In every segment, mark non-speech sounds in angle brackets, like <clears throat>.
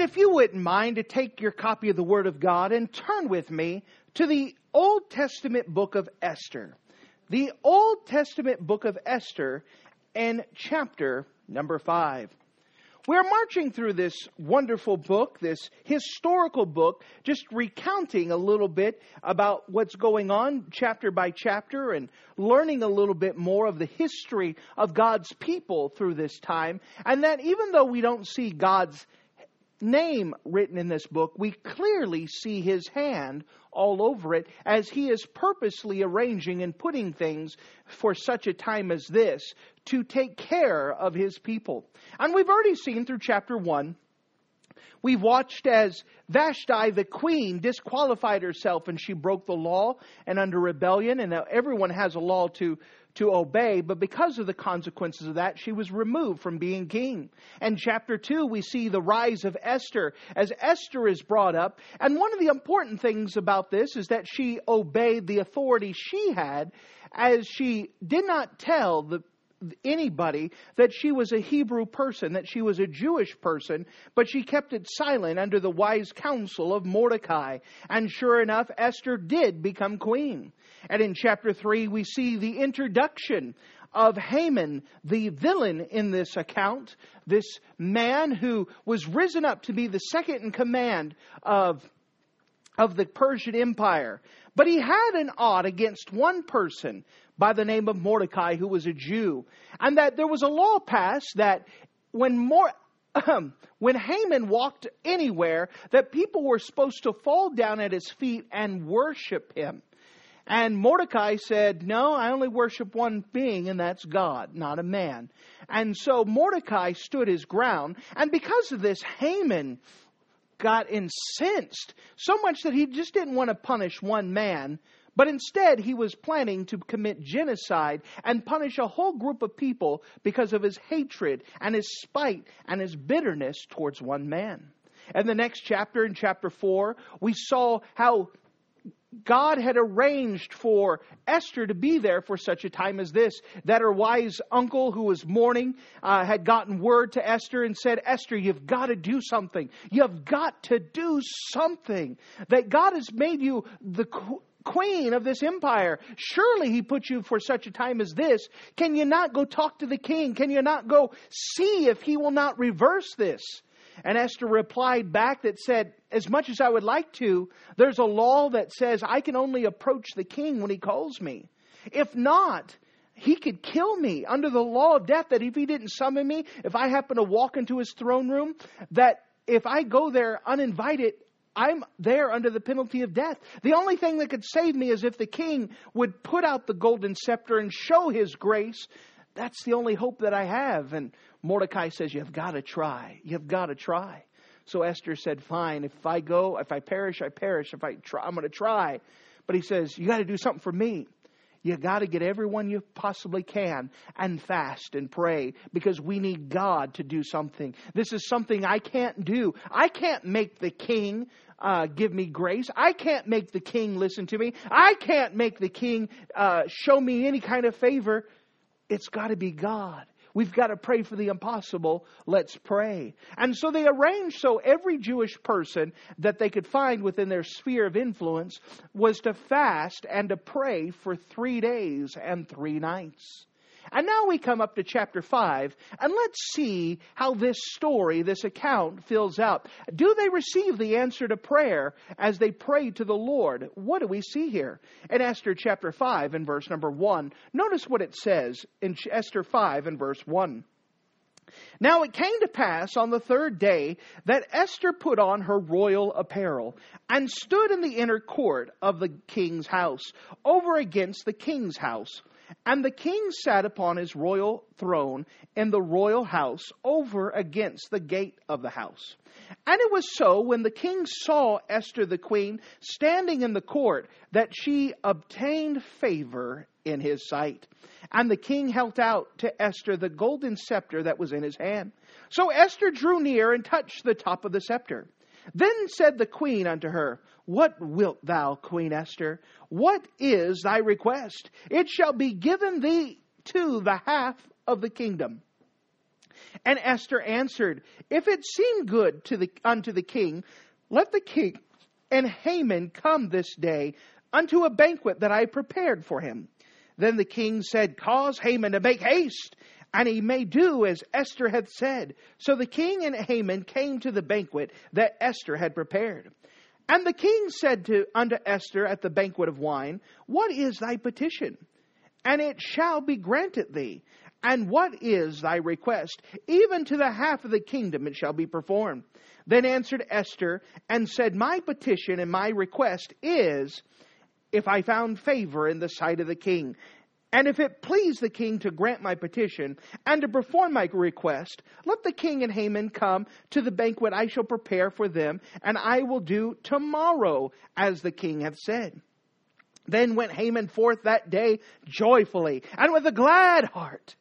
And if you wouldn't mind to take your copy of the Word of God and turn with me to the Old Testament book of Esther. The Old Testament book of Esther and chapter number 5. We're marching through this wonderful book, this historical book, just recounting a little bit about what's going on chapter by chapter and learning a little bit more of the history of God's people through this time. And that even though we don't see God's name written in this book, we clearly see his hand all over it as he is purposely arranging and putting things for such a time as this to take care of his people. And we've already seen through chapter 1 We've watched as Vashti, the queen, disqualified herself and she broke the law and under rebellion, and now everyone has a law to to obey, but because of the consequences of that, she was removed from being king. And chapter 2, we see the rise of Esther as Esther is brought up. And one of the important things about this is that she obeyed the authority she had as she did not tell the anybody that she was a Hebrew person, that she was a Jewish person, but she kept it silent under the wise counsel of Mordecai. And sure enough, Esther did become queen. And in chapter 3, we see the introduction of Haman, the villain in this account, this man who was risen up to be the second in command of, of the Persian Empire. But he had an odd against one person by the name of Mordecai, who was a Jew. And that there was a law passed that when <clears throat> when Haman walked anywhere, that people were supposed to fall down at his feet and worship him. And Mordecai said, No, I only worship one being, and that's God, not a man. And so Mordecai stood his ground. And because of this, Haman got incensed so much that he just didn't want to punish one man, but instead he was planning to commit genocide and punish a whole group of people because of his hatred and his spite and his bitterness towards one man. And the next chapter, in chapter 4, we saw how God had arranged for Esther to be there for such a time as this. That her wise uncle, who was mourning, uh, had gotten word to Esther and said, Esther, you've got to do something. You've got to do something. That God has made you the queen of this empire. Surely he put you for such a time as this. Can you not go talk to the king? Can you not go see if he will not reverse this? And Esther replied back that said, As much as I would like to, there's a law that says I can only approach the king when he calls me. If not, he could kill me under the law of death that if he didn't summon me, if I happen to walk into his throne room, that if I go there uninvited, I'm there under the penalty of death. The only thing that could save me is if the king would put out the golden scepter and show his grace. That's the only hope that I have. And Mordecai says, You've got to try. You've got to try. So Esther said, Fine, if I go, if I perish, I perish. If I try, I'm going to try. But he says, You got to do something for me. You got to get everyone you possibly can and fast and pray because we need God to do something. This is something I can't do. I can't make the king uh, give me grace. I can't make the king listen to me. I can't make the king uh, show me any kind of favor. It's got to be God. We've got to pray for the impossible. Let's pray. And so they arranged so every Jewish person that they could find within their sphere of influence was to fast and to pray for three days and three nights. And now we come up to chapter 5, and let's see how this story, this account, fills out. Do they receive the answer to prayer as they pray to the Lord? What do we see here? In Esther chapter 5 and verse number 1, notice what it says in Esther 5 and verse 1. Now it came to pass on the third day that Esther put on her royal apparel and stood in the inner court of the king's house, over against the king's house. And the king sat upon his royal throne in the royal house over against the gate of the house. And it was so when the king saw Esther the queen standing in the court that she obtained favor in his sight. And the king held out to Esther the golden scepter that was in his hand. So Esther drew near and touched the top of the scepter. Then said the queen unto her, What wilt thou, Queen Esther? What is thy request? It shall be given thee to the half of the kingdom. And Esther answered, If it seem good to the, unto the king, let the king and Haman come this day unto a banquet that I prepared for him. Then the king said, Cause Haman to make haste, and he may do as Esther hath said. So the king and Haman came to the banquet that Esther had prepared. And the king said to unto Esther at the banquet of wine, What is thy petition? And it shall be granted thee. And what is thy request? Even to the half of the kingdom it shall be performed. Then answered Esther and said, My petition and my request is, if I found favor in the sight of the king, and if it please the king to grant my petition and to perform my request, let the king and Haman come to the banquet I shall prepare for them, and I will do tomorrow as the king hath said. Then went Haman forth that day joyfully and with a glad heart.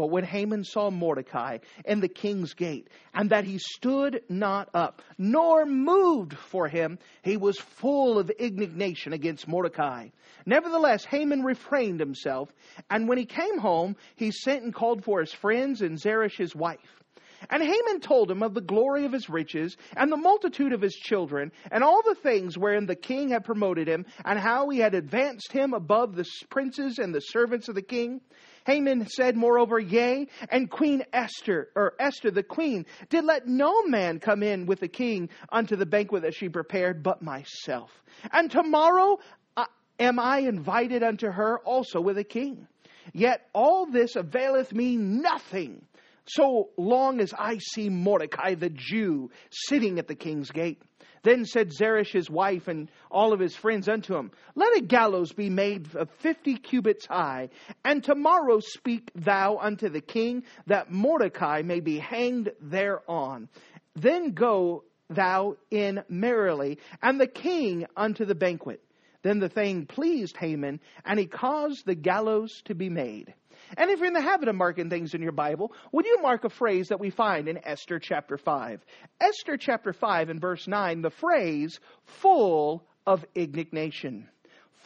But when Haman saw Mordecai in the king's gate, and that he stood not up, nor moved for him, he was full of indignation against Mordecai. Nevertheless, Haman refrained himself, and when he came home, he sent and called for his friends and Zeresh his wife. And Haman told him of the glory of his riches, and the multitude of his children, and all the things wherein the king had promoted him, and how he had advanced him above the princes and the servants of the king. Haman said, moreover, Yea, and Queen Esther, or Esther the queen, did let no man come in with the king unto the banquet that she prepared but myself. And tomorrow uh, am I invited unto her also with a king. Yet all this availeth me nothing, so long as I see Mordecai the Jew sitting at the king's gate. Then said Zeresh his wife and all of his friends unto him, Let a gallows be made of fifty cubits high, and tomorrow speak thou unto the king, that Mordecai may be hanged thereon. Then go thou in merrily, and the king unto the banquet. Then the thing pleased Haman, and he caused the gallows to be made. And if you're in the habit of marking things in your Bible, would you mark a phrase that we find in Esther chapter 5? Esther chapter 5 and verse 9, the phrase, full of indignation.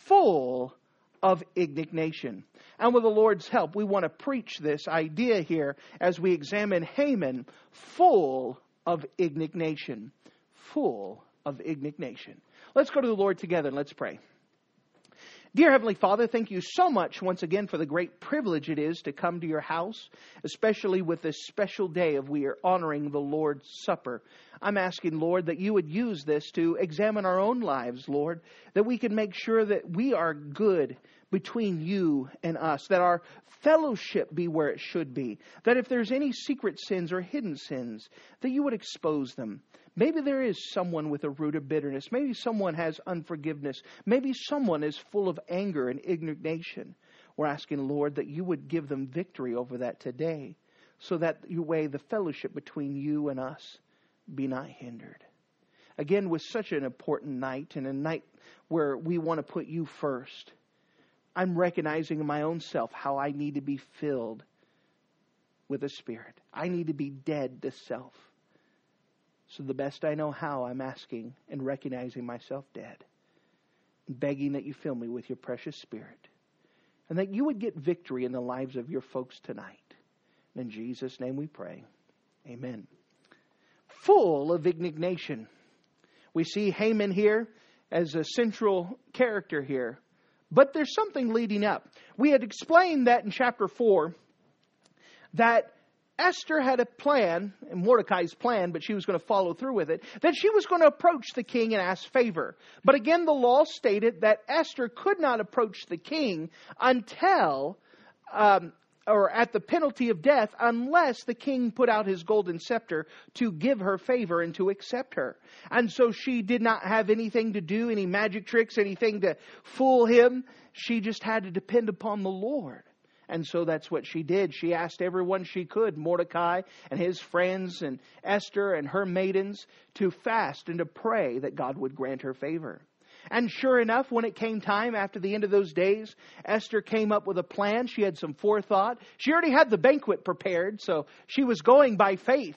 Full of indignation. And with the Lord's help, we want to preach this idea here as we examine Haman, full of indignation. Full of indignation. Let's go to the Lord together and let's pray. Dear Heavenly Father, thank you so much once again for the great privilege it is to come to your house, especially with this special day of we are honoring the Lord's Supper. I'm asking, Lord, that you would use this to examine our own lives, Lord, that we can make sure that we are good between you and us, that our fellowship be where it should be, that if there's any secret sins or hidden sins, that you would expose them. Maybe there is someone with a root of bitterness. Maybe someone has unforgiveness. Maybe someone is full of anger and indignation. We're asking, Lord, that you would give them victory over that today so that you way the fellowship between you and us be not hindered. Again, with such an important night and a night where we want to put you first, I'm recognizing in my own self how I need to be filled with the Spirit. I need to be dead to self. So, the best I know how, I'm asking and recognizing myself dead, begging that you fill me with your precious Spirit, and that you would get victory in the lives of your folks tonight. In Jesus' name we pray. Amen. Full of indignation. We see Haman here as a central character here, but there's something leading up. We had explained that in chapter 4 that Esther had a plan, Mordecai's plan, but she was going to follow through with it, that she was going to approach the king and ask favor. But again, the law stated that Esther could not approach the king until, um, or at the penalty of death, unless the king put out his golden scepter to give her favor and to accept her. And so she did not have anything to do, any magic tricks, anything to fool him. She just had to depend upon the Lord And so that's what she did. She asked everyone she could, Mordecai and his friends, and Esther and her maidens, to fast and to pray that God would grant her favor. And sure enough, when it came time after the end of those days, Esther came up with a plan. She had some forethought. She already had the banquet prepared, so she was going by faith.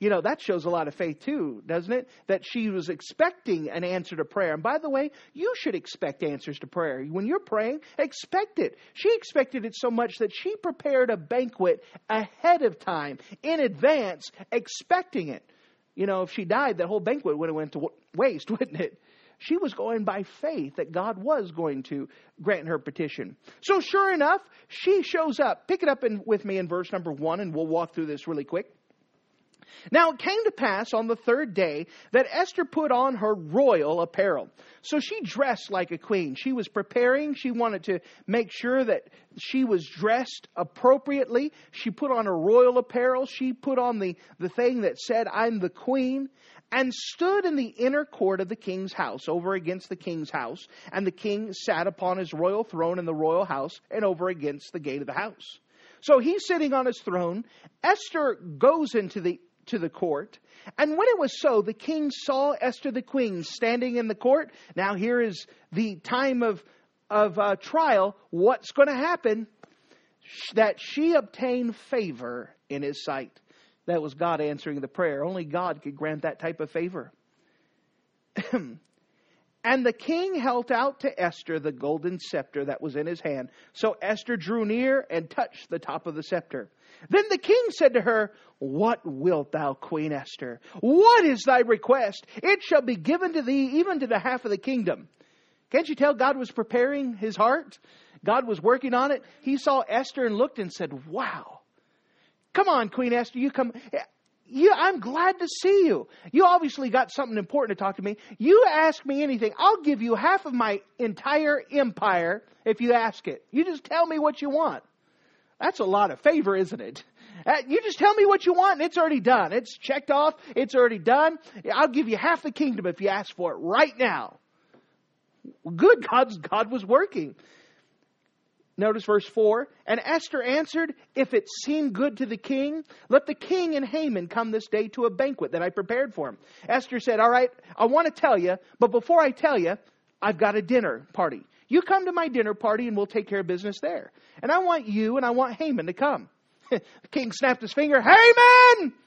You know, that shows a lot of faith too, doesn't it? That she was expecting an answer to prayer. And by the way, you should expect answers to prayer. When you're praying, expect it. She expected it so much that she prepared a banquet ahead of time, in advance, expecting it. You know, if she died, that whole banquet would have went to waste, <laughs> wouldn't it? She was going by faith that God was going to grant her petition. So sure enough, she shows up. Pick it up in, with me in verse number one, and we'll walk through this really quick. Now it came to pass on the third day that Esther put on her royal apparel. So she dressed like a queen. She was preparing. She wanted to make sure that she was dressed appropriately. She put on her royal apparel. She put on the, the thing that said, I'm the queen and stood in the inner court of the king's house, over against the king's house. And the king sat upon his royal throne in the royal house, and over against the gate of the house. So he's sitting on his throne. Esther goes into the to the court. And when it was so, the king saw Esther the queen standing in the court. Now, here is the time of, of uh, trial. What's going to happen? That she obtained favor in his sight. That was God answering the prayer. Only God could grant that type of favor. <clears throat> and the king held out to Esther the golden scepter that was in his hand. So Esther drew near and touched the top of the scepter. Then the king said to her, What wilt thou, Queen Esther? What is thy request? It shall be given to thee, even to the half of the kingdom. Can't you tell God was preparing his heart? God was working on it. He saw Esther and looked and said, Wow. Come on, Queen Esther, you come. You, I'm glad to see you. You obviously got something important to talk to me. You ask me anything. I'll give you half of my entire empire if you ask it. You just tell me what you want. That's a lot of favor, isn't it? Uh, you just tell me what you want and it's already done. It's checked off. It's already done. I'll give you half the kingdom if you ask for it right now. Good, God's, God was working. Notice verse 4. And Esther answered, If it seem good to the king, let the king and Haman come this day to a banquet that I prepared for him. Esther said, All right, I want to tell you, but before I tell you, I've got a dinner party. You come to my dinner party and we'll take care of business there. And I want you and I want Haman to come. <laughs> the king snapped his finger, Haman! <laughs>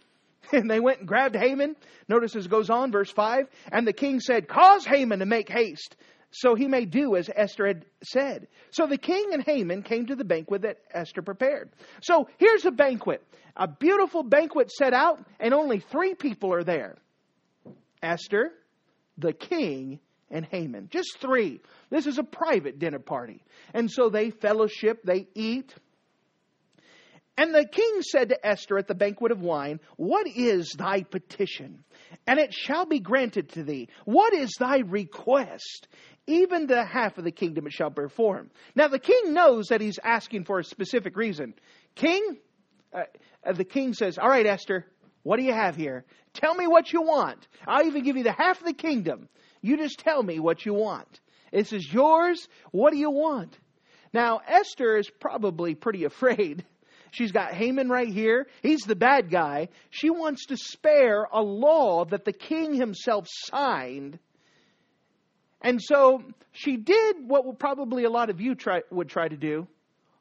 And they went and grabbed Haman. Notice as it goes on, verse 5. And the king said, Cause Haman to make haste, so he may do as Esther had said. So the king and Haman came to the banquet that Esther prepared. So here's a banquet. A beautiful banquet set out, and only three people are there Esther, the king, and Haman. Just three. This is a private dinner party. And so they fellowship, they eat. And the king said to Esther at the banquet of wine, What is thy petition? And it shall be granted to thee. What is thy request? Even the half of the kingdom it shall perform. Now the king knows that he's asking for a specific reason. King, uh, uh, the king says, All right, Esther, what do you have here? Tell me what you want. I'll even give you the half of the kingdom. You just tell me what you want. This is yours. What do you want? Now, Esther is probably pretty <laughs> afraid. She's got Haman right here. He's the bad guy. She wants to spare a law that the king himself signed. And so she did what probably a lot of you try, would try to do.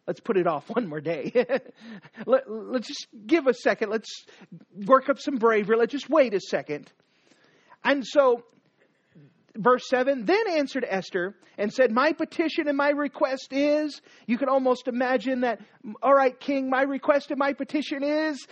Let's put it off <laughs> one more day. <laughs> Let, us just give a second. Let's work up some bravery. Let's just wait a second. And so verse 7 Then answered Esther and said, My petition and my request is, you can almost imagine that, all right, king, my request and my petition is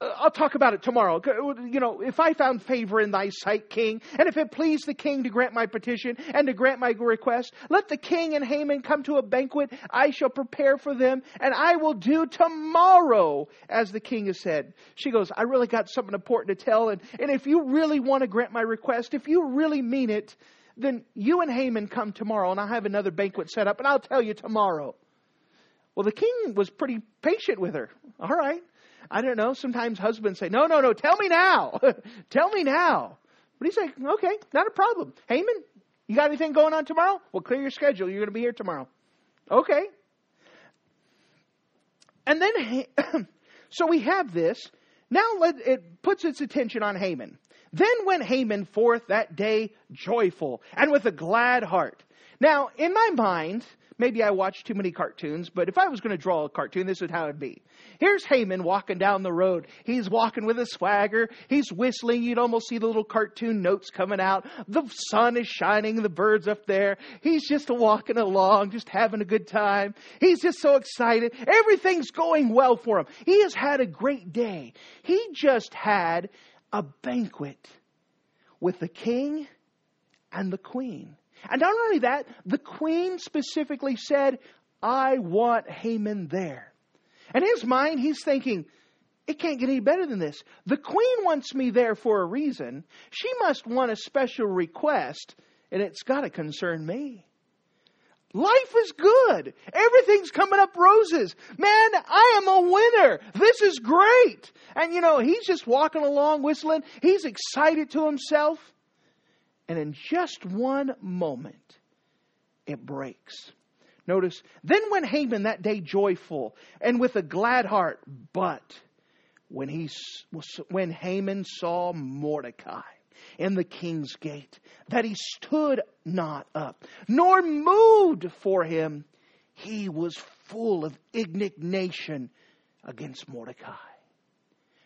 Uh, I'll talk about it tomorrow. Uh, you know, if I found favor in thy sight, king, and if it please the king to grant my petition and to grant my request, let the king and Haman come to a banquet. I shall prepare for them, and I will do tomorrow as the king has said. She goes, I really got something important to tell, and, and if you really want to grant my request, if you really mean it, then you and Haman come tomorrow, and I'll have another banquet set up, and I'll tell you tomorrow. Well, the king was pretty patient with her. All right. I don't know. Sometimes husbands say, no, no, no, tell me now. <laughs> tell me now. But he's like, okay, not a problem. Haman, you got anything going on tomorrow? Well, clear your schedule. You're going to be here tomorrow. Okay. And then, <clears throat> so we have this. Now let, it puts its attention on Haman. Then went Haman forth that day joyful and with a glad heart. Now, in my mind, maybe I watch too many cartoons, but if I was going to draw a cartoon, this is how it'd be. Here's Haman walking down the road. He's walking with a swagger. He's whistling. You'd almost see the little cartoon notes coming out. The sun is shining, the birds up there. He's just walking along, just having a good time. He's just so excited. Everything's going well for him. He has had a great day. He just had a banquet with the king and the queen. And not only that, the queen specifically said, I want Haman there. And in his mind, he's thinking, it can't get any better than this. The queen wants me there for a reason. She must want a special request, and it's got to concern me. Life is good. Everything's coming up roses. Man, I am a winner. This is great. And you know, he's just walking along whistling. He's excited to himself. And in just one moment, it breaks. Notice, then went Haman that day joyful and with a glad heart. But when, he, when Haman saw Mordecai in the king's gate, that he stood not up, nor moved for him, he was full of indignation against Mordecai.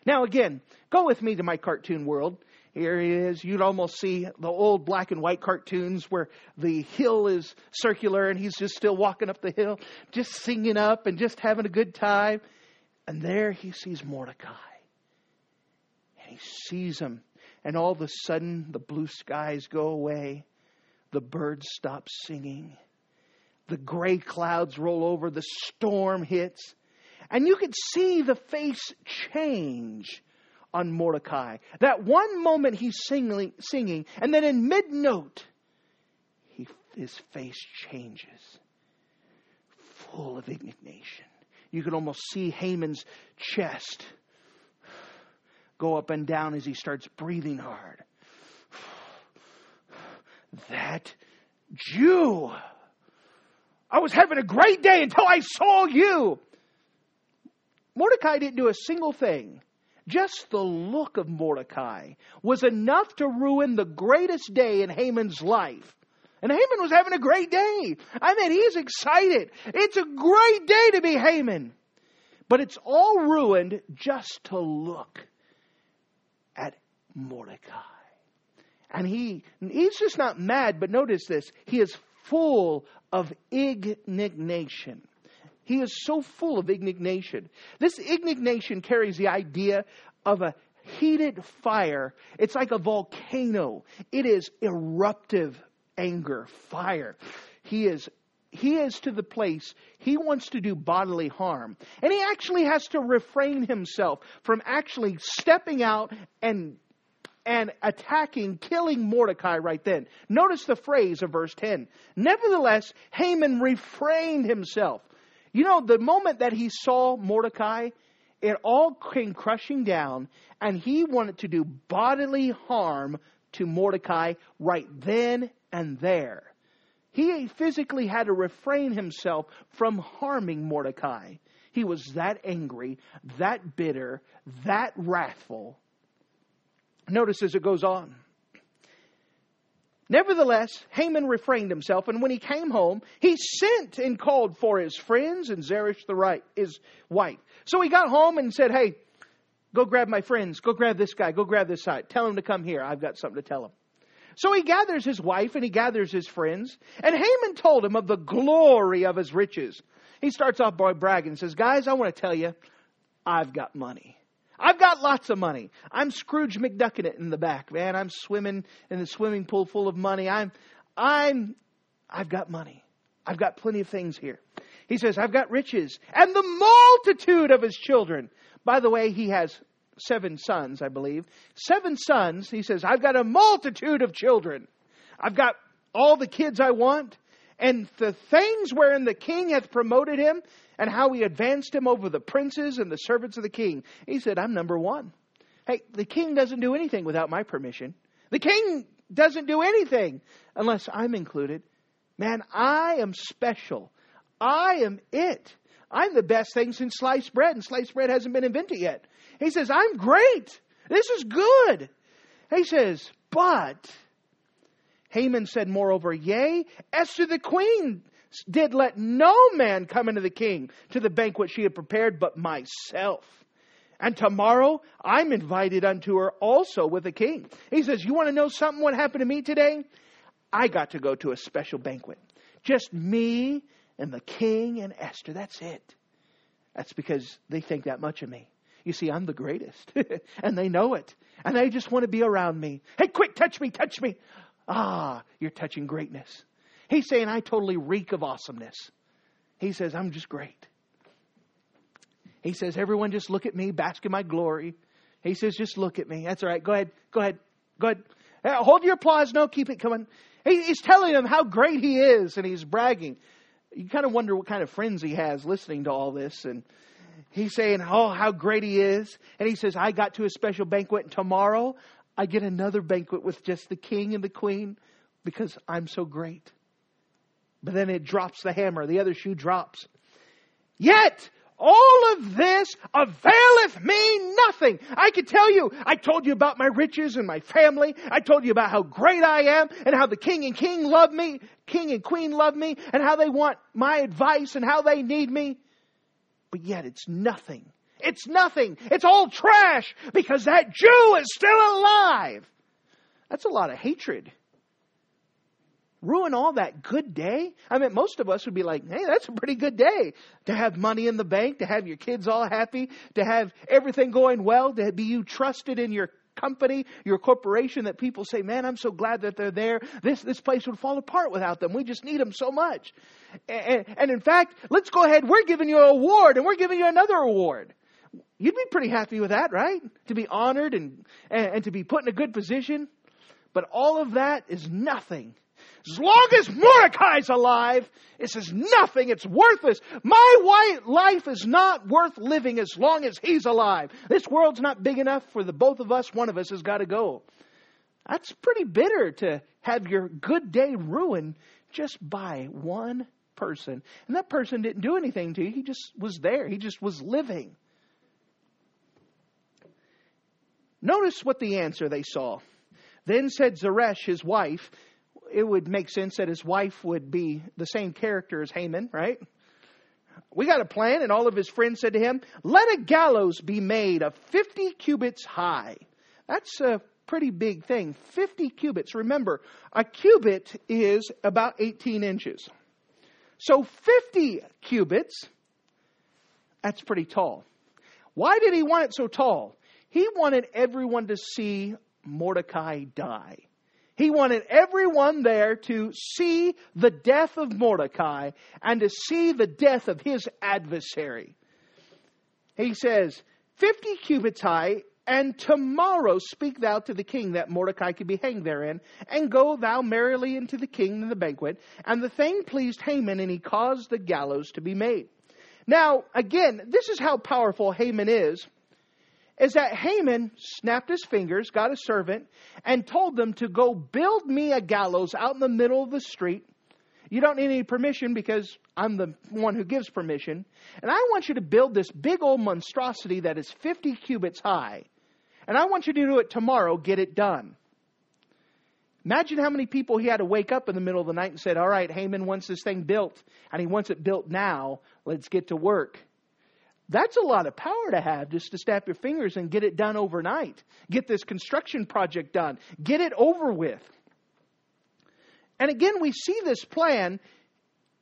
Now, again, go with me to my cartoon world. Here he is. You'd almost see the old black and white cartoons where the hill is circular and he's just still walking up the hill, just singing up and just having a good time. And there he sees Mordecai. And he sees him. And all of a sudden, the blue skies go away. The birds stop singing. The gray clouds roll over. The storm hits. And you could see the face change on Mordecai. That one moment he's singing, singing and then in mid note, his face changes, full of indignation. You can almost see Haman's chest go up and down as he starts breathing hard. That Jew! I was having a great day until I saw you. Mordecai didn't do a single thing just the look of Mordecai was enough to ruin the greatest day in Haman's life. And Haman was having a great day. I mean, he's excited. It's a great day to be Haman. But it's all ruined just to look at Mordecai. And he he's just not mad, but notice this. He is full of indignation. He is so full of indignation. This indignation carries the idea of a heated fire. It's like a volcano. It is eruptive anger, fire. He is he is to the place he wants to do bodily harm. And he actually has to refrain himself from actually stepping out and and attacking, killing Mordecai right then. Notice the phrase of verse 10. Nevertheless, Haman refrained himself. You know, the moment that he saw Mordecai, it all came crushing down, and he wanted to do bodily harm to Mordecai right then and there. He physically had to refrain himself from harming Mordecai. He was that angry, that bitter, that wrathful. Notice as it goes on. Nevertheless, Haman refrained himself, and when he came home, he sent and called for his friends and Zeresh the right, his wife. So he got home and said, Hey, go grab my friends, go grab this guy, go grab this guy. Tell him to come here. I've got something to tell him. So he gathers his wife and he gathers his friends, and Haman told him of the glory of his riches. He starts off by bragging and says, Guys, I want to tell you, I've got money. I've got lots of money. I'm Scrooge McDucking it in the back, man. I'm swimming in the swimming pool full of money. I'm, I'm, I've got money. I've got plenty of things here. He says, I've got riches and the multitude of his children. By the way, he has seven sons, I believe. Seven sons. He says, I've got a multitude of children. I've got all the kids I want. And the things wherein the king hath promoted him, and how he advanced him over the princes and the servants of the king. He said, I'm number one. Hey, the king doesn't do anything without my permission. The king doesn't do anything unless I'm included. Man, I am special. I am it. I'm the best thing since sliced bread, and sliced bread hasn't been invented yet. He says, I'm great. This is good. He says, but Haman said, moreover, yea, Esther the queen did let no man come into the king to the banquet she had prepared but myself. And tomorrow I'm invited unto her also with the king. He says, You want to know something what happened to me today? I got to go to a special banquet. Just me and the king and Esther. That's it. That's because they think that much of me. You see, I'm the greatest. <laughs> and they know it. And they just want to be around me. Hey, quick, touch me, touch me. Ah, you're touching greatness. He's saying, I totally reek of awesomeness. He says, I'm just great. He says, Everyone just look at me, bask in my glory. He says, Just look at me. That's all right. Go ahead. Go ahead. Go ahead. hold your applause. No, keep it coming. he's telling them how great he is, and he's bragging. You kind of wonder what kind of friends he has listening to all this. And he's saying, Oh, how great he is. And he says, I got to a special banquet, and tomorrow I get another banquet with just the king and the queen because I'm so great. But then it drops the hammer, the other shoe drops. Yet all of this availeth me nothing. I can tell you, I told you about my riches and my family. I told you about how great I am and how the king and king love me, king and queen love me and how they want my advice and how they need me. But yet it's nothing. It's nothing. It's all trash because that Jew is still alive. That's a lot of hatred ruin all that good day? I mean, most of us would be like, hey, that's a pretty good day to have money in the bank, to have your kids all happy, to have everything going well, to be you trusted in your company, your corporation that people say, man, I'm so glad that they're there. This, this place would fall apart without them. We just need them so much. And, and in fact, let's go ahead. We're giving you an award and we're giving you another award. You'd be pretty happy with that, right? To be honored and, and, and to be put in a good position. But all of that is nothing as long as Mordecai's alive, this is nothing. It's worthless. My white life is not worth living as long as he's alive. This world's not big enough for the both of us. One of us has got to go. That's pretty bitter to have your good day ruined just by one person. And that person didn't do anything to you. He just was there. He just was living. Notice what the answer they saw. Then said Zeresh, his wife, it would make sense that his wife would be the same character as Haman, right? We got a plan, and all of his friends said to him, Let a gallows be made of 50 cubits high. That's a pretty big thing. 50 cubits. Remember, a cubit is about 18 inches. So 50 cubits, that's pretty tall. Why did he want it so tall? He wanted everyone to see Mordecai die. He wanted everyone there to see the death of Mordecai and to see the death of his adversary. He says, 50 cubits high, and tomorrow speak thou to the king that Mordecai could be hanged therein, and go thou merrily into the king in the banquet. And the thing pleased Haman, and he caused the gallows to be made. Now, again, this is how powerful Haman is is that Haman snapped his fingers, got a servant, and told them to go build me a gallows out in the middle of the street. You don't need any permission because I'm the one who gives permission. And I want you to build this big old monstrosity that is 50 cubits high. And I want you to do it tomorrow, get it done. Imagine how many people he had to wake up in the middle of the night and said, All right, Haman wants this thing built, and he wants it built now. Let's get to work. That's a lot of power to have just to snap your fingers and get it done overnight. Get this construction project done. Get it over with. And again, we see this plan.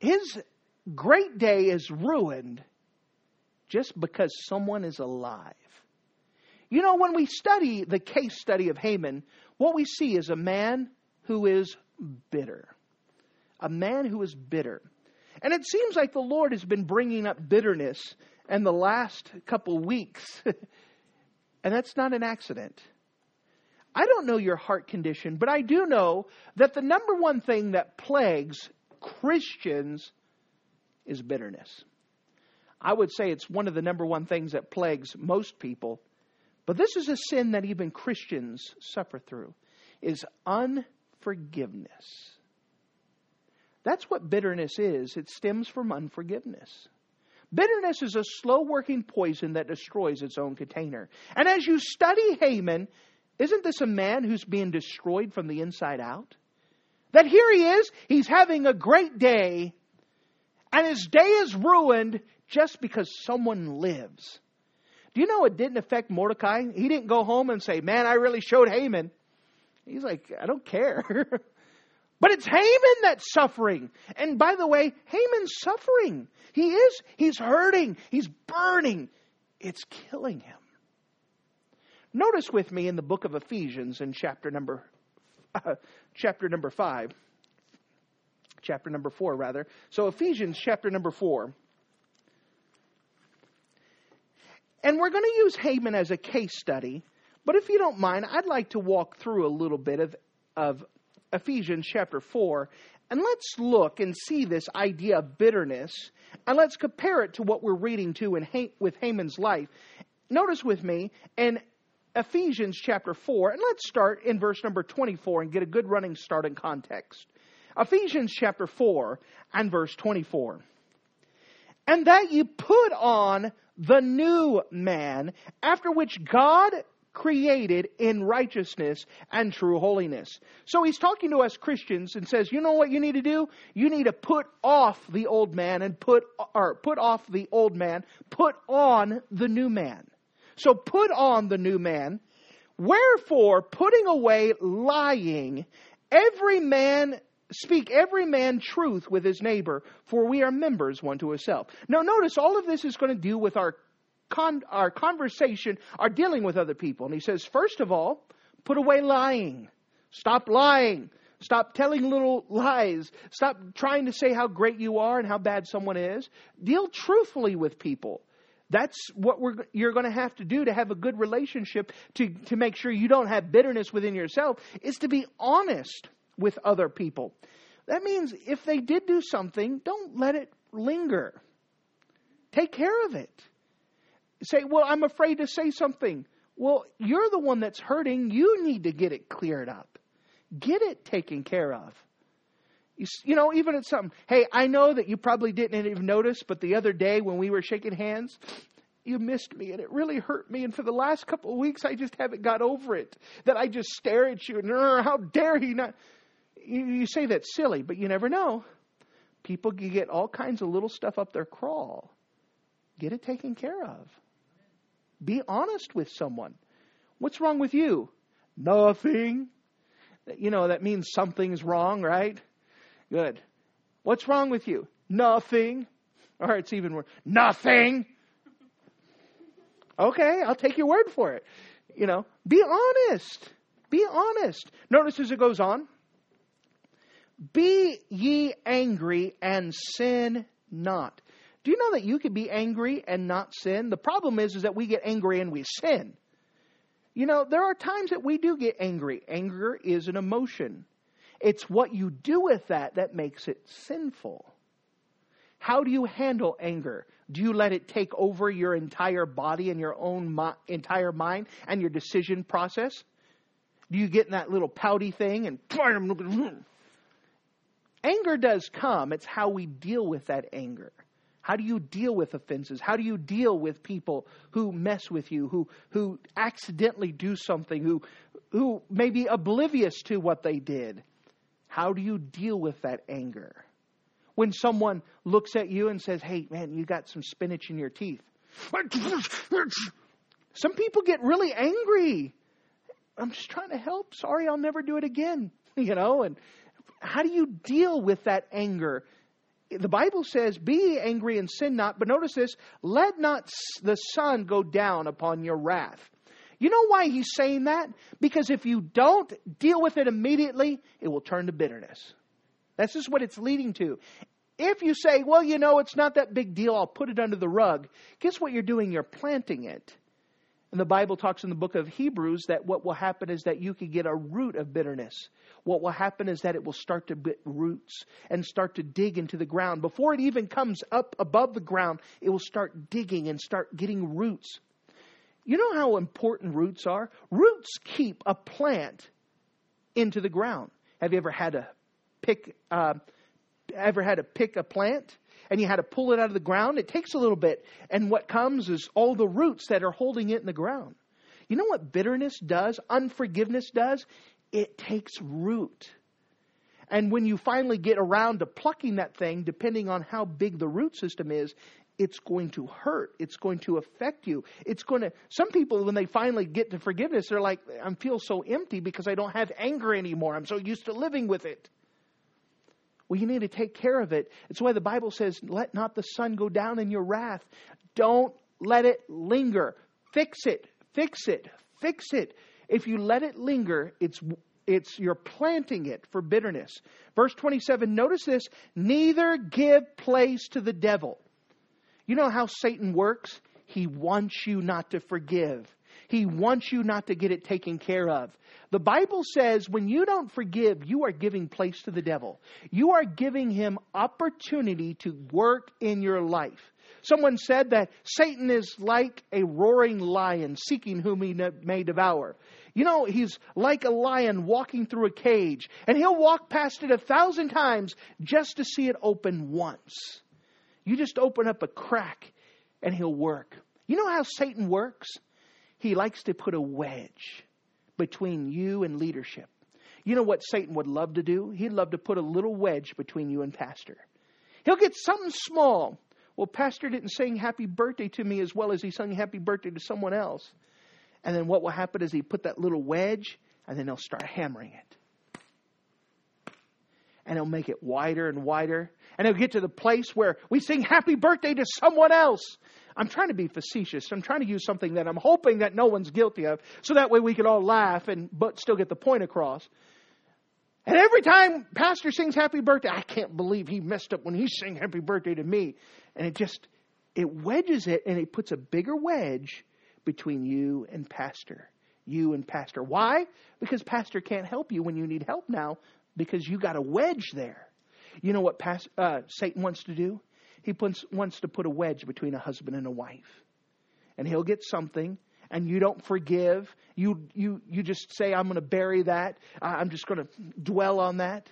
His great day is ruined just because someone is alive. You know, when we study the case study of Haman, what we see is a man who is bitter. A man who is bitter. And it seems like the Lord has been bringing up bitterness and the last couple weeks. <laughs> and that's not an accident. I don't know your heart condition, but I do know that the number one thing that plagues Christians is bitterness. I would say it's one of the number one things that plagues most people. But this is a sin that even Christians suffer through is unforgiveness. That's what bitterness is. It stems from unforgiveness. Bitterness is a slow working poison that destroys its own container. And as you study Haman, isn't this a man who's being destroyed from the inside out? That here he is, he's having a great day, and his day is ruined just because someone lives. Do you know it didn't affect Mordecai? He didn't go home and say, Man, I really showed Haman. He's like, I don't care. <laughs> but it's Haman that's suffering. And by the way, Haman's suffering. He is. He's hurting. He's burning. It's killing him. Notice with me in the book of Ephesians in chapter number uh, chapter number 5 chapter number 4 rather. So Ephesians chapter number 4 And we're going to use Haman as a case study, but if you don't mind, I'd like to walk through a little bit of, of Ephesians chapter 4, and let's look and see this idea of bitterness, and let's compare it to what we're reading to in with Haman's life. Notice with me in Ephesians chapter 4, and let's start in verse number 24 and get a good running start in context. Ephesians chapter 4 and verse 24. And that you put on the new man, after which God created in righteousness and true holiness. So he's talking to us Christians and says, you know what you need to do? You need to put off the old man and put, or put off the old man, put on the new man. So put on the new man. Wherefore, putting away lying, every man speak every man truth with his neighbor, for we are members one to himself. Now, notice all of this is going to do with our con- our conversation, our dealing with other people. And he says, first of all, put away lying. Stop lying. Stop telling little lies. Stop trying to say how great you are and how bad someone is. Deal truthfully with people. That's what you're going to have to do to have a good relationship, to, to make sure you don't have bitterness within yourself, is to be honest with other people. That means if they did do something, don't let it linger. Take care of it. Say, well, I'm afraid to say something. Well, you're the one that's hurting. You need to get it cleared up. Get it taken care of. You, you know, even at something, hey, I know that you probably didn't even notice, but the other day when we were shaking hands, you missed me and it really hurt me. And for the last couple of weeks, I just haven't got over it. That I just stare at you and, how dare he not? you, you say that's silly, but you never know. People get all kinds of little stuff up their crawl. Get it taken care of. Be honest with someone. What's wrong with you? Nothing. You know, that means something's wrong, right? Good. What's wrong with you? Nothing. Or it's even worse. Nothing. Okay, I'll take your word for it. You know, be honest. Be honest. Notice as it goes on. Be ye angry and sin not. Do you know that you can be angry and not sin? The problem is, is that we get angry and we sin. You know, there are times that we do get angry. Anger is an emotion. It's what you do with that that makes it sinful. How do you handle anger? Do you let it take over your entire body and your own entire mind and your decision process? Do you get in that little pouty thing and <laughs> Anger does come, it's how we deal with that anger. How do you deal with offenses? How do you deal with people who mess with you, who, who accidentally do something, who, who may be oblivious to what they did? How do you deal with that anger? When someone looks at you and says, Hey, man, you got some spinach in your teeth. Some people get really angry. I'm just trying to help. Sorry, I'll never do it again. <laughs> You know, and how do you deal with that anger? The Bible says, Be angry and sin not. But notice this let not the sun go down upon your wrath. You know why he's saying that? Because if you don't deal with it immediately, it will turn to bitterness. That's just what it's leading to. If you say, well, you know, it's not that big deal, I'll put it under the rug, guess what you're doing? You're planting it. And the Bible talks in the book of Hebrews that what will happen is that you could get a root of bitterness. What will happen is that it will start to get roots and start to dig into the ground. Before it even comes up above the ground, it will start digging and start getting roots. You know how important roots are? Roots keep a plant into the ground. Have you ever had to pick? Uh, ever had to pick a plant? And you had to pull it out of the ground, it takes a little bit. And what comes is all the roots that are holding it in the ground. You know what bitterness does? Unforgiveness does? It takes root. And when you finally get around to plucking that thing, depending on how big the root system is, it's going to hurt. It's going to affect you. It's going to, some people, when they finally get to forgiveness, they're like, I feel so empty because I don't have anger anymore. I'm so used to living with it. Well, you need to take care of it. It's why the Bible says, let not the sun go down in your wrath. Don't let it linger. Fix it. Fix it. Fix it. If you let it linger, it's it's you're planting it for bitterness. Verse 27, notice this, neither give place to the devil. You know how Satan works? He wants you not to forgive. He wants you not to get it taken care of. The Bible says when you don't forgive, you are giving place to the devil. You are giving him opportunity to work in your life. Someone said that Satan is like a roaring lion seeking whom he may devour. You know, he's like a lion walking through a cage, and he'll walk past it a thousand times just to see it open once. You just open up a crack, and he'll work. You know how Satan works? He likes to put a wedge between you and leadership. You know what Satan would love to do? He'd love to put a little wedge between you and pastor. He'll get something small. Well, pastor didn't sing happy birthday to me as well as he sung happy birthday to someone else. And then what will happen is he put that little wedge and then he'll start hammering it. And he'll make it wider and wider. And he'll get to the place where we sing happy birthday to someone else. I'm trying to be facetious. I'm trying to use something that I'm hoping that no one's guilty of, so that way we can all laugh and but still get the point across. And every time Pastor sings happy birthday, I can't believe he messed up when he sang happy birthday to me. And it just it wedges it and it puts a bigger wedge between you and pastor. You and pastor. Why? Because pastor can't help you when you need help now because you got a wedge there. You know what past, uh, Satan wants to do? He puts, wants to put a wedge between a husband and a wife. And he'll get something and you don't forgive. You, you, you just say, I'm going to bury that. I'm just going to dwell on that.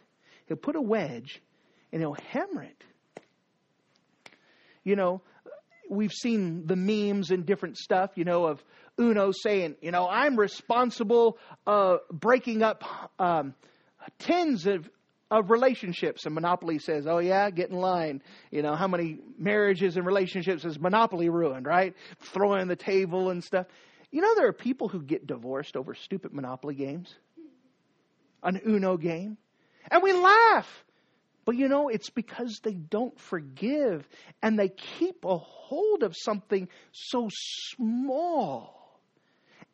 He'll put a wedge and he'll hammer it. You know, we've seen the memes and different stuff, you know, of Uno saying, you know, I'm responsible uh, breaking up um, tens of of relationships. And Monopoly says, oh yeah, get in line. You know, how many marriages and relationships has Monopoly ruined, right? Throwing the table and stuff. You know, there are people who get divorced over stupid Monopoly games, an Uno game. And we laugh. But you know, it's because they don't forgive and they keep a hold of something so small.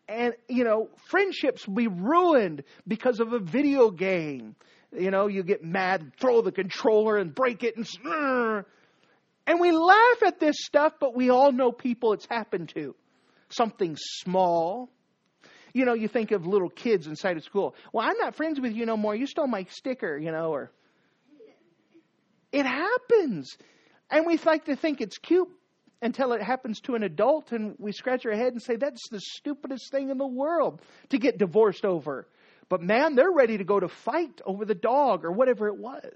And, you know, friendships will be ruined because of a video game. You know, you get mad, throw the controller and break it and. And we laugh at this stuff, but we all know people it's happened to. Something small. You know, you think of little kids inside of school. Well, I'm not friends with you no more. You stole my sticker, you know, or it happens. And we like to think it's cute until it happens to an adult, and we scratch our head and say, that's the stupidest thing in the world to get divorced over. But man, they're ready to go to fight over the dog or whatever it was.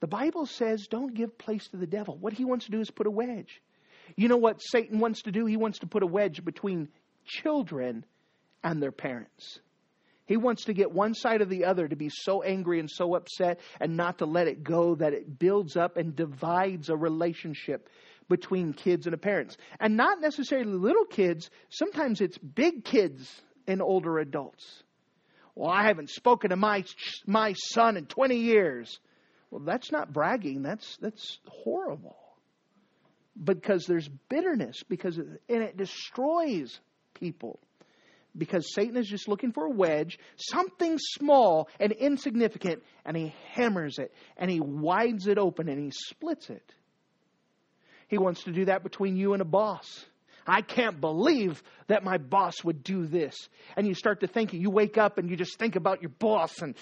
The Bible says don't give place to the devil. What he wants to do is put a wedge. You know what Satan wants to do? He wants to put a wedge between children and their parents. He wants to get one side or the other to be so angry and so upset and not to let it go that it builds up and divides a relationship between kids and parents. And not necessarily little kids, sometimes it's big kids and older adults. Well, I haven't spoken to my my son in 20 years. Well, that's not bragging. That's that's horrible. Because there's bitterness because and it destroys people because Satan is just looking for a wedge, something small and insignificant, and he hammers it and he wides it open and he splits it. He wants to do that between you and a boss. I can't believe that my boss would do this. And you start to think, you wake up and you just think about your boss and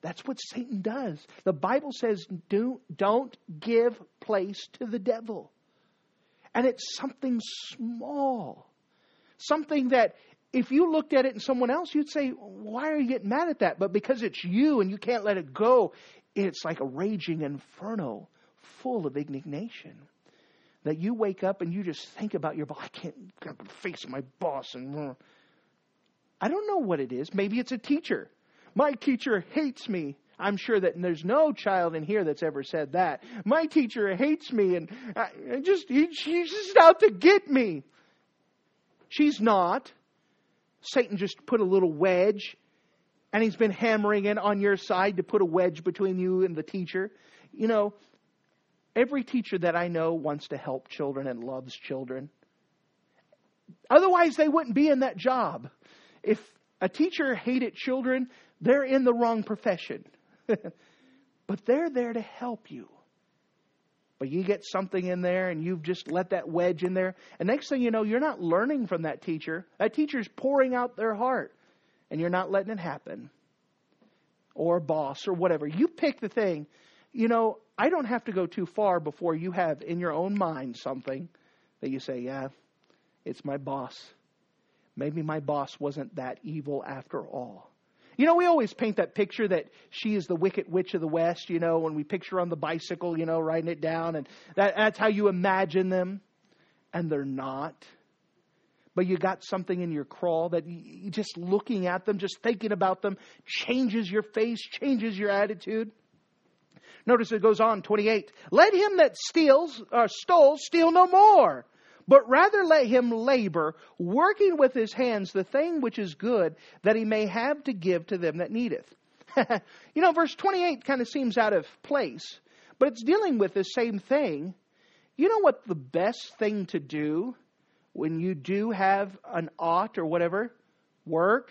that's what Satan does. The Bible says do, don't give place to the devil. And it's something small something that if you looked at it in someone else, you'd say, Why are you getting mad at that? But because it's you and you can't let it go, it's like a raging inferno full of indignation. That you wake up and you just think about your boss. I can't face my boss. And I don't know what it is. Maybe it's a teacher. My teacher hates me. I'm sure that there's no child in here that's ever said that. My teacher hates me and I just he, she's just out to get me. She's not. Satan just put a little wedge and he's been hammering it on your side to put a wedge between you and the teacher. You know, every teacher that I know wants to help children and loves children. Otherwise, they wouldn't be in that job. If a teacher hated children, they're in the wrong profession. <laughs> but they're there to help you. But you get something in there and you've just let that wedge in there. And next thing you know, you're not learning from that teacher. That teacher's pouring out their heart and you're not letting it happen. Or boss or whatever. You pick the thing. You know, I don't have to go too far before you have in your own mind something that you say, yeah, it's my boss. Maybe my boss wasn't that evil after all. You know, we always paint that picture that she is the wicked witch of the West, you know, when we picture on the bicycle, you know, writing it down, and that, that's how you imagine them. And they're not. But you got something in your crawl that you, just looking at them, just thinking about them, changes your face, changes your attitude. Notice it goes on, 28. Let him that steals, or stole, steal no more but rather let him labor, working with his hands the thing which is good, that he may have to give to them that needeth. <laughs> you know, verse 28 kind of seems out of place, but it's dealing with the same thing. You know what the best thing to do when you do have an ought or whatever? Work.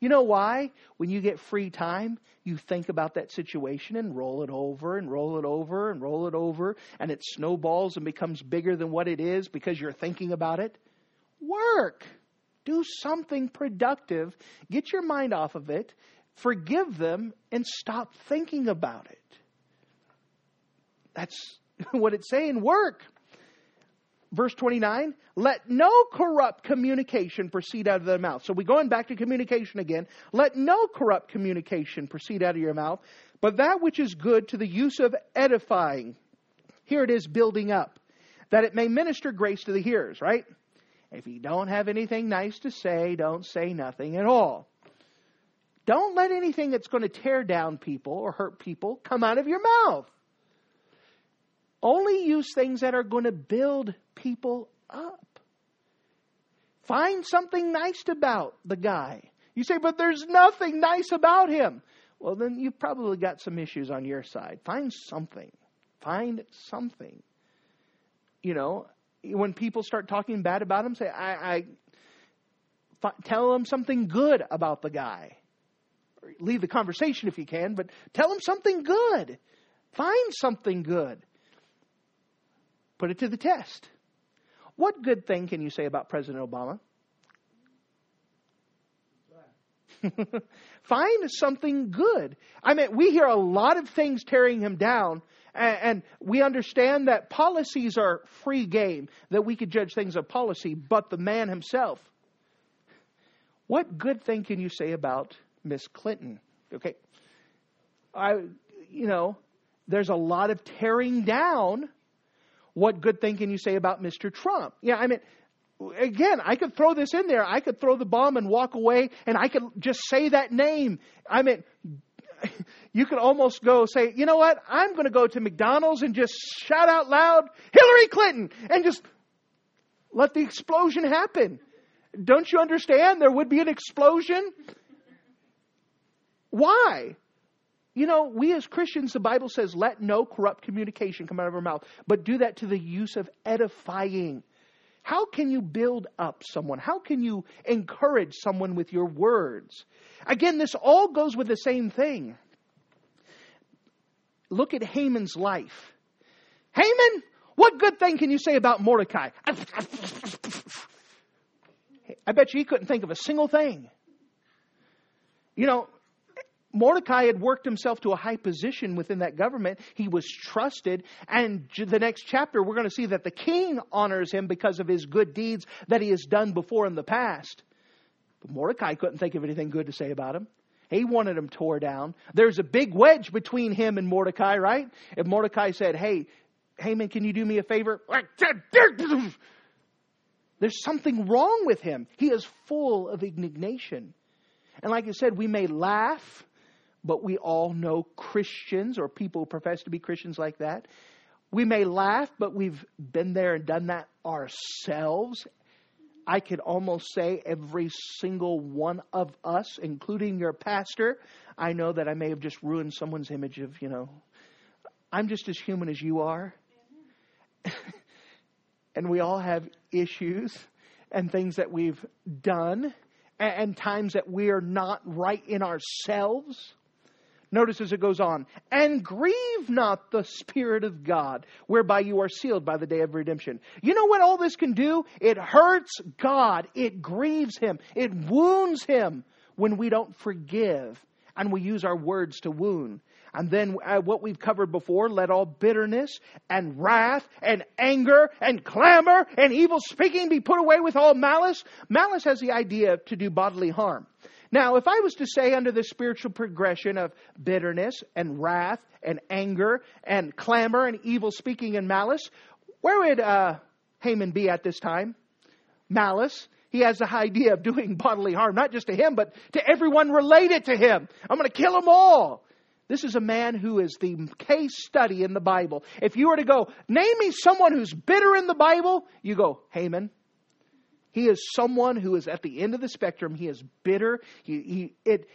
You know why? When you get free time, you think about that situation and roll it over and roll it over and roll it over, and it snowballs and becomes bigger than what it is because you're thinking about it. Work. Do something productive. Get your mind off of it. Forgive them and stop thinking about it. That's <laughs> what it's saying. Work. Verse 29, let no corrupt communication proceed out of their mouth. So we're going back to communication again. Let no corrupt communication proceed out of your mouth, but that which is good to the use of edifying. Here it is building up, that it may minister grace to the hearers, right? If you don't have anything nice to say, don't say nothing at all. Don't let anything that's going to tear down people or hurt people come out of your mouth. Only use things that are going to build people up. Find something nice about the guy. You say, but there's nothing nice about him. Well, then you've probably got some issues on your side. Find something. Find something. You know, when people start talking bad about him, say, I, I f- tell them something good about the guy. Leave the conversation if you can, but tell them something good. Find something good. Put it to the test. What good thing can you say about President Obama? <laughs> Find something good. I mean, we hear a lot of things tearing him down, and, we understand that policies are free game, that we could judge things of policy, but the man himself. What good thing can you say about Miss Clinton? Okay. I, you know, there's a lot of tearing down what good thing can you say about Mr. Trump? Yeah, I mean, again, I could throw this in there. I could throw the bomb and walk away, and I could just say that name. I mean, <laughs> you could almost go say, you know what? I'm going to go to McDonald's and just shout out loud, Hillary Clinton, and just let the explosion happen. Don't you understand? There would be an explosion. Why? You know, we as Christians, the Bible says, let no corrupt communication come out of our mouth, but do that to the use of edifying. How can you build up someone? How can you encourage someone with your words? Again, this all goes with the same thing. Look at Haman's life. Haman, what good thing can you say about Mordecai? I bet you he couldn't think of a single thing. You know, Mordecai had worked himself to a high position within that government. He was trusted. And the next chapter, we're going to see that the king honors him because of his good deeds that he has done before in the past. But Mordecai couldn't think of anything good to say about him. He wanted him tore down. There's a big wedge between him and Mordecai, right? If Mordecai said, Hey, Haman, can you do me a favor? There's something wrong with him. He is full of indignation. And like I said, we may laugh, but we all know Christians or people who profess to be Christians like that. We may laugh, but we've been there and done that ourselves. I could almost say every single one of us, including your pastor, I know that I may have just ruined someone's image of, you know, I'm just as human as you are. <laughs> and we all have issues and things that we've done and times that we are not right in ourselves. Notice as it goes on, and grieve not the Spirit of God, whereby you are sealed by the day of redemption. You know what all this can do? It hurts God. It grieves Him. It wounds Him when we don't forgive and we use our words to wound. And then uh, what we've covered before, let all bitterness and wrath and anger and clamor and evil speaking be put away with all malice. Malice has the idea to do bodily harm. Now, if I was to say under the spiritual progression of bitterness and wrath and anger and clamor and evil speaking and malice, where would uh, Haman be at this time? Malice. He has the idea of doing <laughs> bodily harm, not just to him, but to everyone related to him. I'm going to kill them all. This is a man who is the case study in the Bible. If you were to go, name me someone who's bitter in the Bible, you go, Haman. He is someone who is at the end of the spectrum. He is bitter. He, he, it,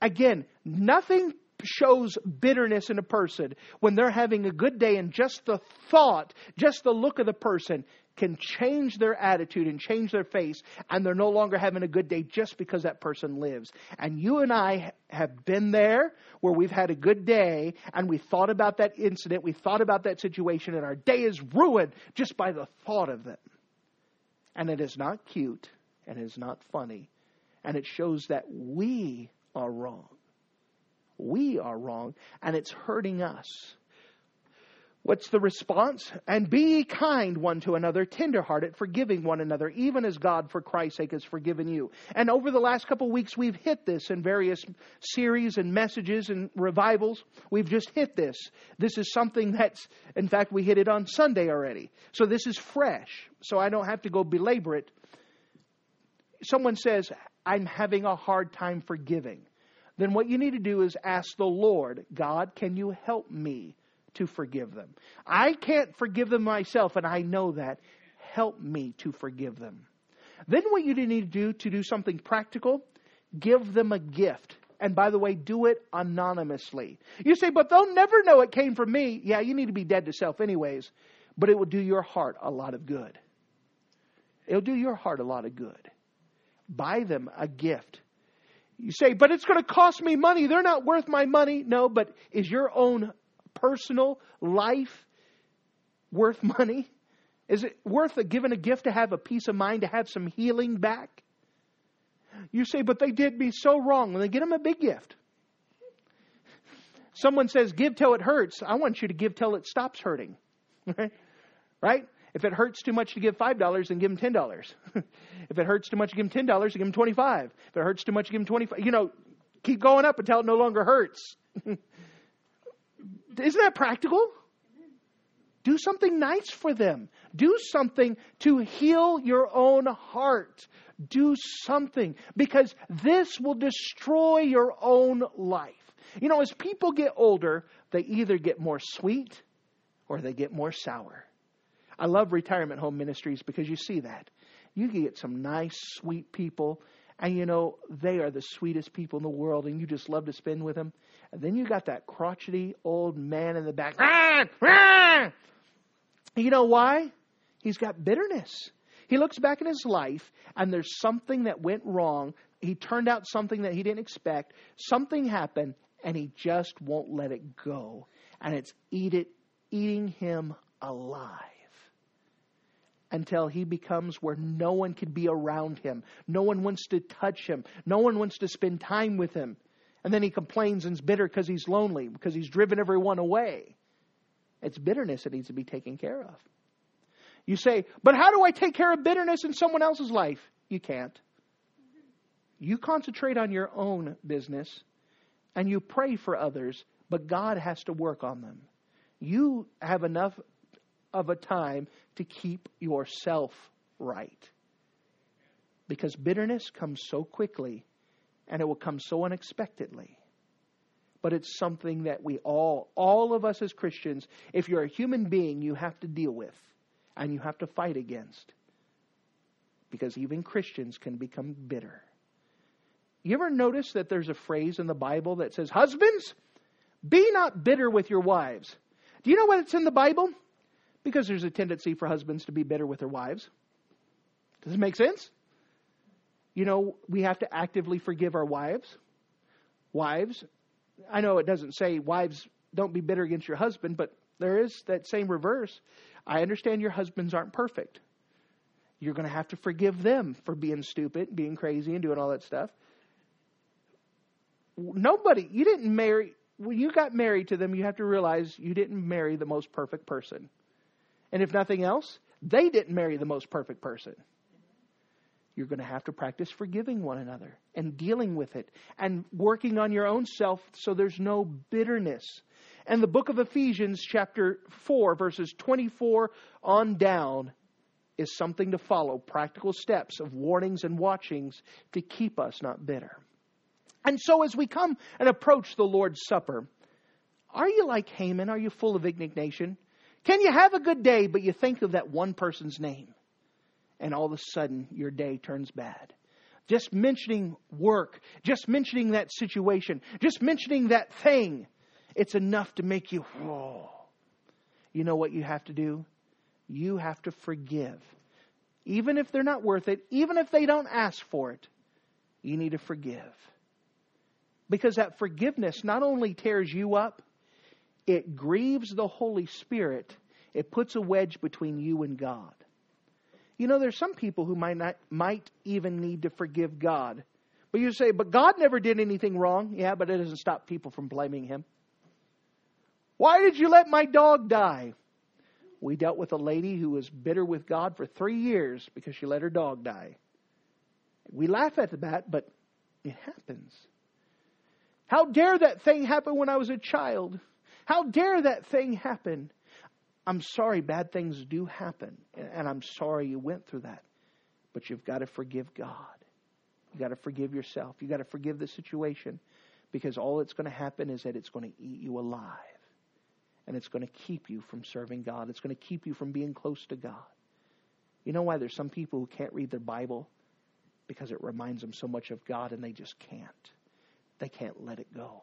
again, nothing shows bitterness in a person when they're having a good day and just the thought, just the look of the person can change their attitude and change their face, and they're no longer having a good day just because that person lives. And you and I have been there where we've had a good day and we thought about that incident, we thought about that situation, and our day is ruined just by the thought of it. And it is not cute and it is not funny. And it shows that we are wrong. We are wrong, and it's hurting us. What's the response? And be kind one to another, tenderhearted, forgiving one another, even as God, for Christ's sake, has forgiven you. And over the last couple of weeks, we've hit this in various series and messages and revivals. We've just hit this. This is something that's, in fact, we hit it on Sunday already. So this is fresh. So I don't have to go belabor it. Someone says, I'm having a hard time forgiving. Then what you need to do is ask the Lord, God, can you help me? To forgive them. I can't forgive them myself, and I know that. Help me to forgive them. Then, what you need to do to do something practical, give them a gift. And by the way, do it anonymously. You say, but they'll never know it came from me. Yeah, you need to be dead to self, anyways. But it will do your heart a lot of good. It'll do your heart a lot of good. Buy them a gift. You say, but it's going to cost me money. They're not worth my money. No, but is your own personal life worth money? Is it worth a, giving a gift to have a peace of mind, to have some healing back? You say, but they did me so wrong. When they get them a big gift. Someone says, give till it hurts. I want you to give till it stops hurting. <laughs> right? If it hurts too much to give $5, then give them $10. <laughs> if it hurts too much give them $10, give them 25 If it hurts too much, give them 25 You know, keep going up until it no longer hurts. <laughs> Isn't that practical? Do something nice for them. Do something to heal your own heart. Do something because this will destroy your own life. You know, as people get older, they either get more sweet or they get more sour. I love retirement home ministries because you see that. You get some nice, sweet people, and you know, they are the sweetest people in the world, and you just love to spend with them. And then you got that crotchety old man in the back. Ah, <laughs> ah. You know why? He's got bitterness. He looks back in his life and there's something that went wrong. He turned out something that he didn't expect. Something happened and he just won't let it go. And it's eat it, eating him alive until he becomes where no one can be around him. No one wants to touch him. No one wants to spend time with him. And then he complains and is bitter because he's lonely, because he's driven everyone away. It's bitterness that needs to be taken care of. You say, but how do I take care of bitterness in someone else's life? You can't. You concentrate on your own business and you pray for others, but God has to work on them. You have enough of a time to keep yourself right. Because bitterness comes so quickly and it will come so unexpectedly. But it's something that we all, all of us as Christians, if you're a human being, you have to deal with and you have to fight against. Because even Christians can become bitter. You ever notice that there's a phrase in the Bible that says, Husbands, be not bitter with your wives? Do you know what it's in the Bible? Because there's a tendency for husbands to be bitter with their wives. Does it make sense? You know, we have to actively forgive our wives. Wives, I know it doesn't say wives don't be bitter against your husband, but there is that same reverse. I understand your husbands aren't perfect. You're going to have to forgive them for being stupid, being crazy, and doing all that stuff. Nobody, you didn't marry, when you got married to them, you have to realize you didn't marry the most perfect person. And if nothing else, they didn't marry the most perfect person. You're going to have to practice forgiving one another and dealing with it and working on your own self so there's no bitterness. And the book of Ephesians, chapter 4, verses 24 on down, is something to follow practical steps of warnings and watchings to keep us not bitter. And so, as we come and approach the Lord's Supper, are you like Haman? Are you full of indignation? Can you have a good day, but you think of that one person's name, and all of a sudden your day turns bad? Just mentioning work, just mentioning that situation, just mentioning that thing, it's enough to make you, whoa. You know what you have to do? You have to forgive. Even if they're not worth it, even if they don't ask for it, you need to forgive. Because that forgiveness not only tears you up, it grieves the Holy Spirit. It puts a wedge between you and God. You know, there's some people who might not might even need to forgive God. But you say, but God never did anything wrong. Yeah, but it doesn't stop people from blaming him. Why did you let my dog die? We dealt with a lady who was bitter with God for three years because she let her dog die. We laugh at that, but it happens. How dare that thing happen when I was a child? How dare that thing happen? I'm sorry, bad things do happen, and I'm sorry you went through that. But you've got to forgive God. You've got to forgive yourself. You've got to forgive the situation because all that's going to happen is that it's going to eat you alive. And it's going to keep you from serving God. It's going to keep you from being close to God. You know why there's some people who can't read their Bible? Because it reminds them so much of God and they just can't. They can't let it go.